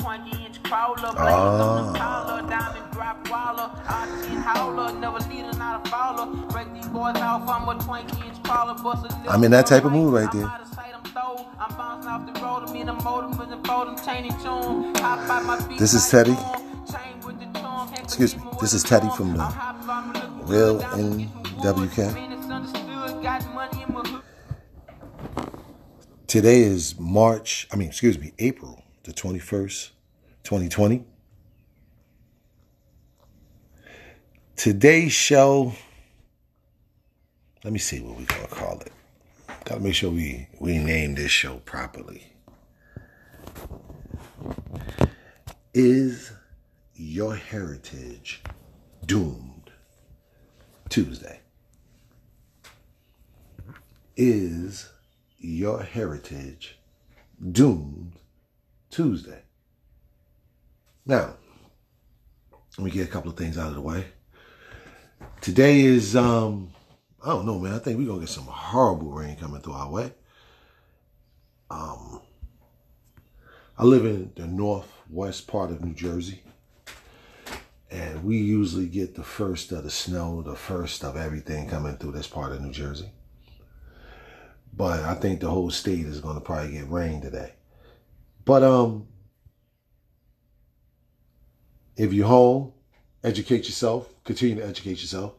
20 inch crawler, blaze on the ah. collar, diamond drop waller, oxygen howler, never leader, not a follower. Break these boys off, I'm a 20 inch crawler, bust a I'm in that type of mood right there. out of sight, I'm bouncing off the road, I'm in the motor, with the photo, chaining tune. Hop out my feet This is Teddy. corn, chain with the charm, can't Excuse me, this is Teddy from the I'm hot, Real good, down to get some NWK. wood. Misunderstood, got money in my hood. Today is March, I mean, excuse me, April the 21st, 2020. Today's show, let me see what we're going to call it. Got to make sure we, we name this show properly. Is your heritage doomed? Tuesday. Is your heritage doomed Tuesday. Now, let me get a couple of things out of the way. Today is um I don't know, man. I think we're gonna get some horrible rain coming through our way. Um I live in the northwest part of New Jersey. And we usually get the first of the snow, the first of everything coming through this part of New Jersey. But I think the whole state is going to probably get rain today. But um, if you're home, educate yourself. Continue to educate yourself.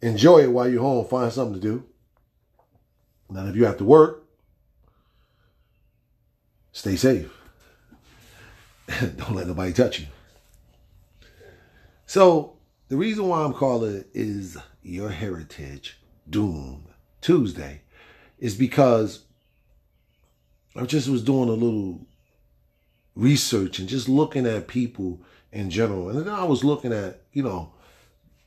Enjoy it while you're home. Find something to do. Now, if you have to work, stay safe. Don't let nobody touch you. So the reason why I'm calling it is your heritage Doom Tuesday is because I just was doing a little research and just looking at people in general. And then I was looking at, you know,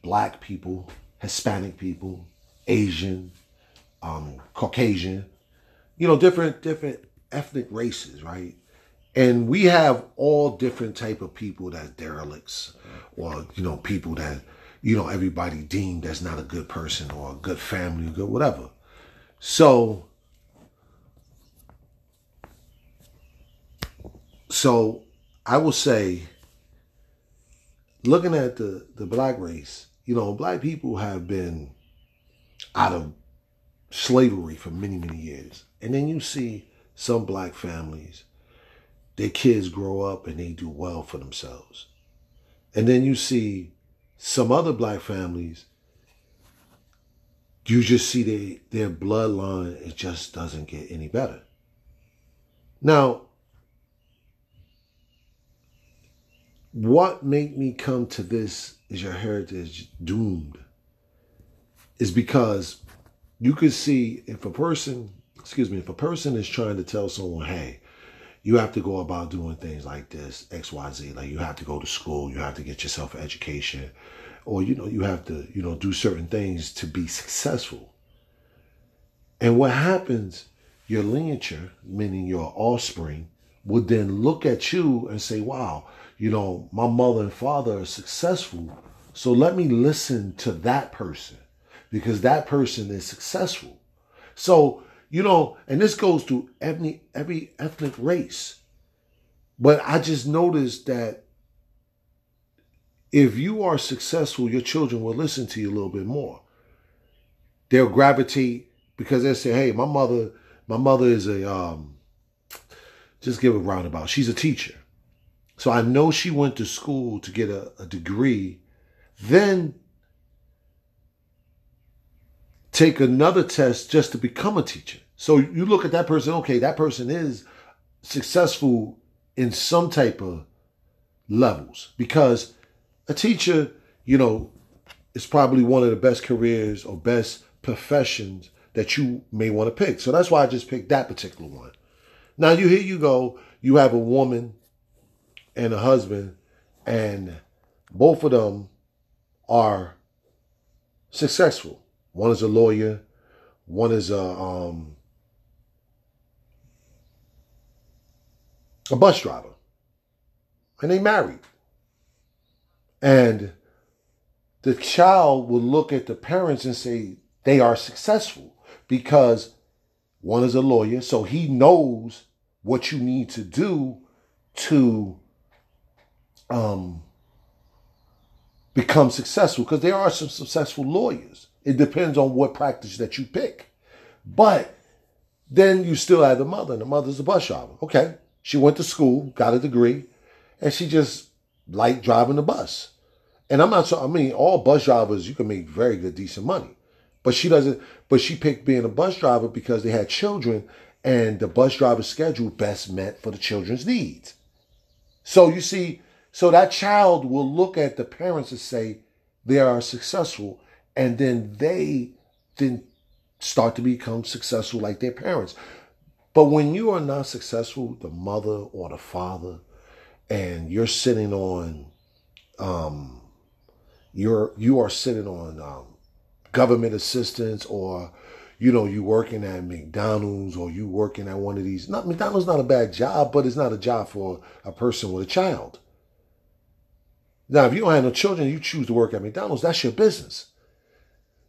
black people, Hispanic people, Asian, um, Caucasian, you know, different different ethnic races, right? And we have all different type of people that derelicts or, you know, people that, you know, everybody deemed that's not a good person or a good family, or good whatever. So, so I will say, looking at the the black race, you know, black people have been out of slavery for many many years, and then you see some black families, their kids grow up and they do well for themselves, and then you see some other black families you just see they, their bloodline, it just doesn't get any better. Now, what made me come to this is your heritage doomed. Is because you could see if a person, excuse me, if a person is trying to tell someone, hey, you have to go about doing things like this, XYZ, like you have to go to school, you have to get yourself an education, or you know you have to you know do certain things to be successful. And what happens your lineage meaning your offspring would then look at you and say wow you know my mother and father are successful so let me listen to that person because that person is successful so you know and this goes to every every ethnic race but i just noticed that if you are successful, your children will listen to you a little bit more. They'll gravitate because they say, "Hey, my mother, my mother is a um." Just give a roundabout. She's a teacher, so I know she went to school to get a, a degree, then take another test just to become a teacher. So you look at that person. Okay, that person is successful in some type of levels because a teacher, you know, is probably one of the best careers or best professions that you may want to pick. So that's why I just picked that particular one. Now you here you go, you have a woman and a husband, and both of them are successful. One is a lawyer, one is a um a bus driver. And they married. And the child will look at the parents and say they are successful because one is a lawyer, so he knows what you need to do to um, become successful because there are some successful lawyers. It depends on what practice that you pick. But then you still have the mother, and the mother's a bus driver. Okay. She went to school, got a degree, and she just liked driving the bus. And I'm not so I mean, all bus drivers, you can make very good, decent money. But she doesn't, but she picked being a bus driver because they had children and the bus driver's schedule best met for the children's needs. So you see, so that child will look at the parents and say they are successful, and then they then start to become successful like their parents. But when you are not successful, the mother or the father, and you're sitting on, um, you're you are sitting on um, government assistance or you know, you working at McDonald's or you working at one of these. Not McDonald's not a bad job, but it's not a job for a person with a child. Now, if you don't have no children, you choose to work at McDonald's, that's your business.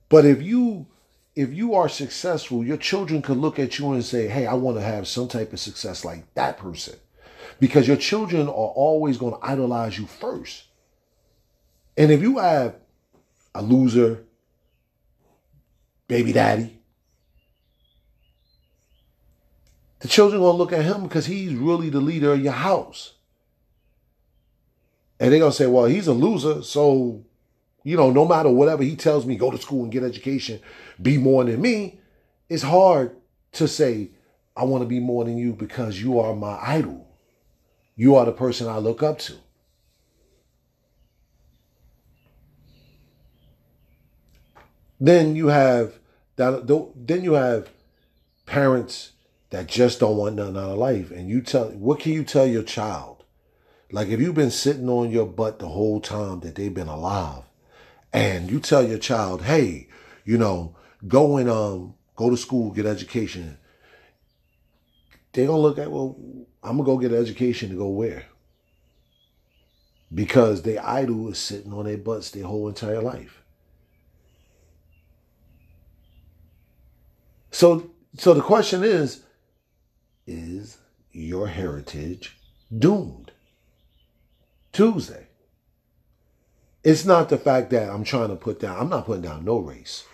But if you if you are successful, your children could look at you and say, "Hey, I want to have some type of success like that person." Because your children are always going to idolize you first. And if you have a loser, baby daddy, the children to look at him because he's really the leader of your house. And they're to say, well, he's a loser. So, you know, no matter whatever he tells me, go to school and get education, be more than me. It's hard to say, I want to be more than you because you are my idol. You are the person I look up to. Then you have that. Then you have parents that just don't want nothing out of life, and you tell. What can you tell your child? Like if you've been sitting on your butt the whole time that they've been alive, and you tell your child, "Hey, you know, go and um go to school, get education." They're gonna look at, well, I'm gonna go get an education to go where? Because they idol is sitting on their butts their whole entire life. So, so the question is, is your heritage doomed? Tuesday. It's not the fact that I'm trying to put down, I'm not putting down no race.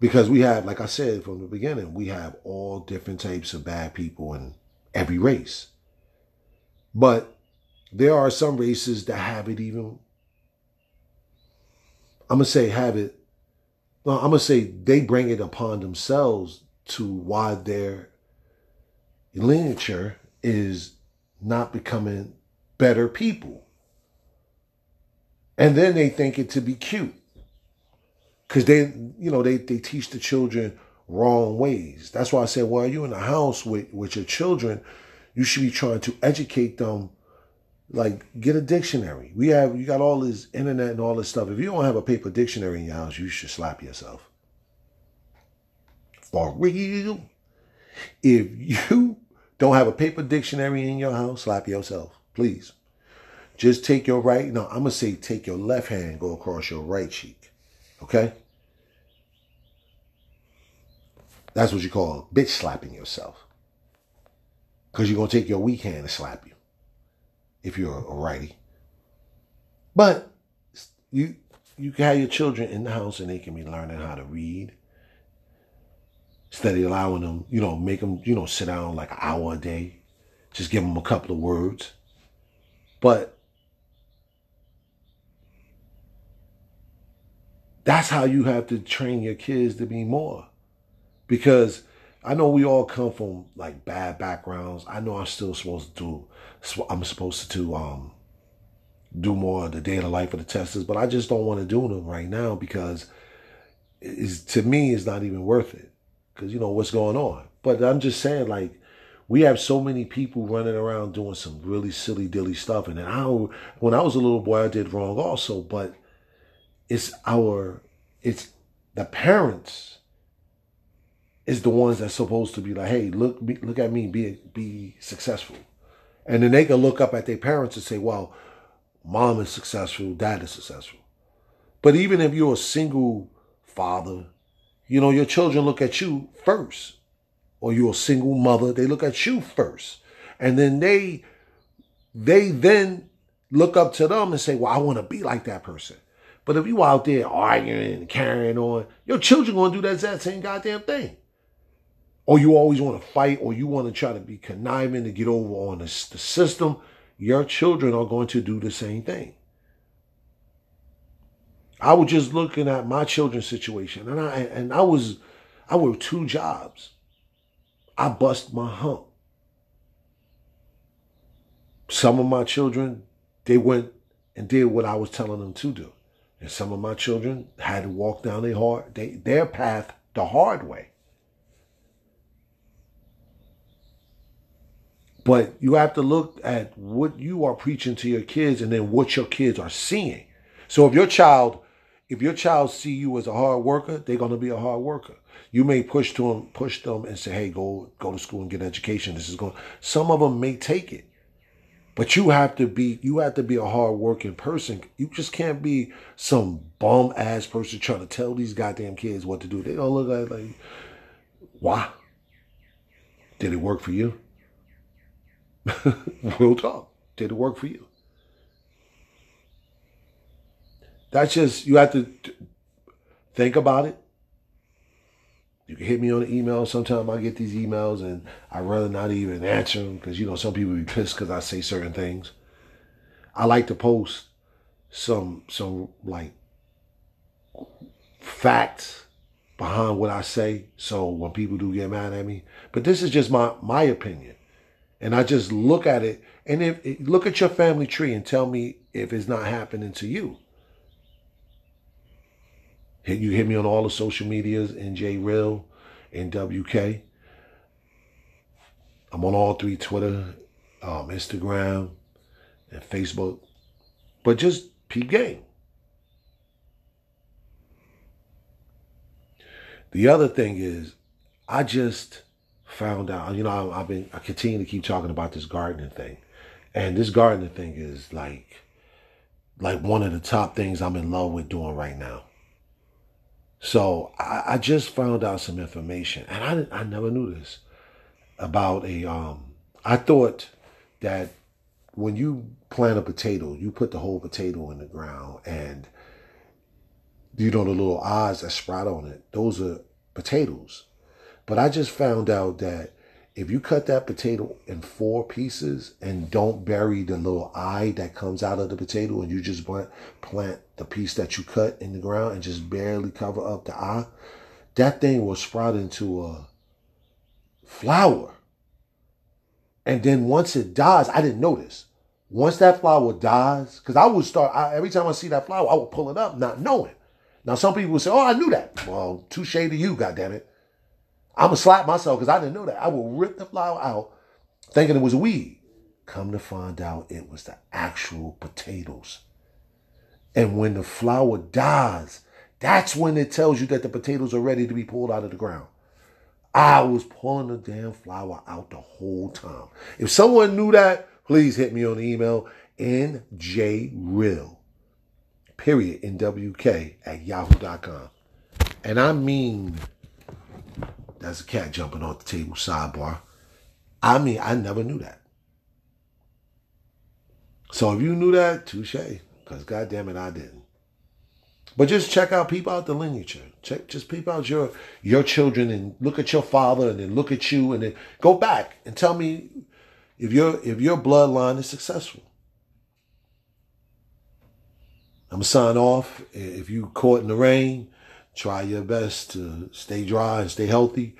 Because we have, like I said from the beginning, we have all different types of bad people in every race. But there are some races that have it even, I'm going to say have it I'm gonna say they bring it upon themselves to why their lineage is not becoming better people. And then they think it to be cute. Cause they, you know, they, they teach the children wrong ways. That's why I said, well, you're in the house with, with your children, you should be trying to educate them like get a dictionary. We have you got all this internet and all this stuff. If you don't have a paper dictionary in your house, you should slap yourself. For real. If you don't have a paper dictionary in your house, slap yourself, please. Just take your right, no, I'm gonna say take your left hand, go across your right cheek. Okay? That's what you call bitch slapping yourself. Because you're gonna take your weak hand and slap you if you're a righty. But you you can have your children in the house and they can be learning how to read. Of allowing them, you know, make them, you know, sit down like an hour a day. Just give them a couple of words. But that's how you have to train your kids to be more. Because I know we all come from like bad backgrounds. I know I'm still supposed to do I'm supposed to um, do more of the day of the life of the testers, but I just don't want to do them right now because is to me it's not even worth it because you know what's going on. But I'm just saying like we have so many people running around doing some really silly dilly stuff, and I when I was a little boy I did wrong also, but it's our it's the parents is the ones that's supposed to be like, hey, look, look at me, be be successful. And then they can look up at their parents and say, well, mom is successful, dad is successful. But even if you're a single father, you know, your children look at you first. Or you're a single mother, they look at you first. And then they they then look up to them and say, well, I want to be like that person. But if you out there arguing and carrying on, your children to do that same goddamn thing. Or you always want to fight or you want to try to be conniving to get over on the, the system, your children are going to do the same thing. I was just looking at my children's situation and I and I was I worked two jobs. I bust my hump. Some of my children, they went and did what I was telling them to do. And some of my children had to walk down their hard, they, their path the hard way. But you have to look at what you are preaching to your kids and then what your kids are seeing. So if your child, if your child see you as a hard worker, they're going to be a hard worker. You may push to them, push them and say, "Hey, go go to school and get an education." This is going. Some of them may take it, but you have to be you have to be a hard working person. You just can't be some bum ass person trying to tell these goddamn kids what to do. They don't look at like, why? Did it work for you? Real talk. Did it work for you? That's just you have to think about it you can hit me on the email. Sometimes I get these emails and I'd rather not even answer them because, you know, some people be pissed because I say certain things. I like to post some, some like facts behind what I say. So when people do get mad at me, but this is just my, my opinion. And I just look at it and if look at your family tree and tell me if it's not happening to you. You hit me on all the social medias, NJ Real, NWK. I'm on all three Twitter, um, Instagram, and Facebook. But just peep game. The other thing is, I just found out, you know, I've been, I continue to keep talking about this gardening thing. And this gardening thing is like, like one of the top things I'm in love with doing right now. So I, I just found out some information, and I I never knew this about a. Um, I thought that when you plant a potato, you put the whole potato in the ground, and you know the little eyes that sprout on it. Those are potatoes. But I just found out that if you cut that potato in four pieces and don't bury the little eye that comes out of the potato and you just plant, the piece that you cut in the ground and just barely cover up the eye, that thing will sprout into a flower. And then once it dies, I didn't notice. Once that flower dies, because I would start, I, every time I see that flower, I would pull it up not knowing. Now, some people would say, oh, I knew that. Well, touche to you, goddammit. I'm gonna slap myself because I didn't know that. I will rip the flower out thinking it was weed. Come to find out it was the actual potatoes. And when the flower dies, that's when it tells you that the potatoes are ready to be pulled out of the ground. I was pulling the damn flower out the whole time. If someone knew that, please hit me on the email njreal, period, nwk at yahoo.com. And I mean that's a cat jumping off the table, sidebar. I mean, I never knew that. So if you knew that, touche. Because goddamn it, I didn't. But just check out, peep out the lineage. Check, just peep out your your children and look at your father and then look at you and then go back and tell me if your if your bloodline is successful. I'm gonna sign off. If you caught in the rain, Try your best to stay dry and stay healthy.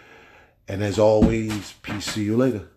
And as always, peace. See you later.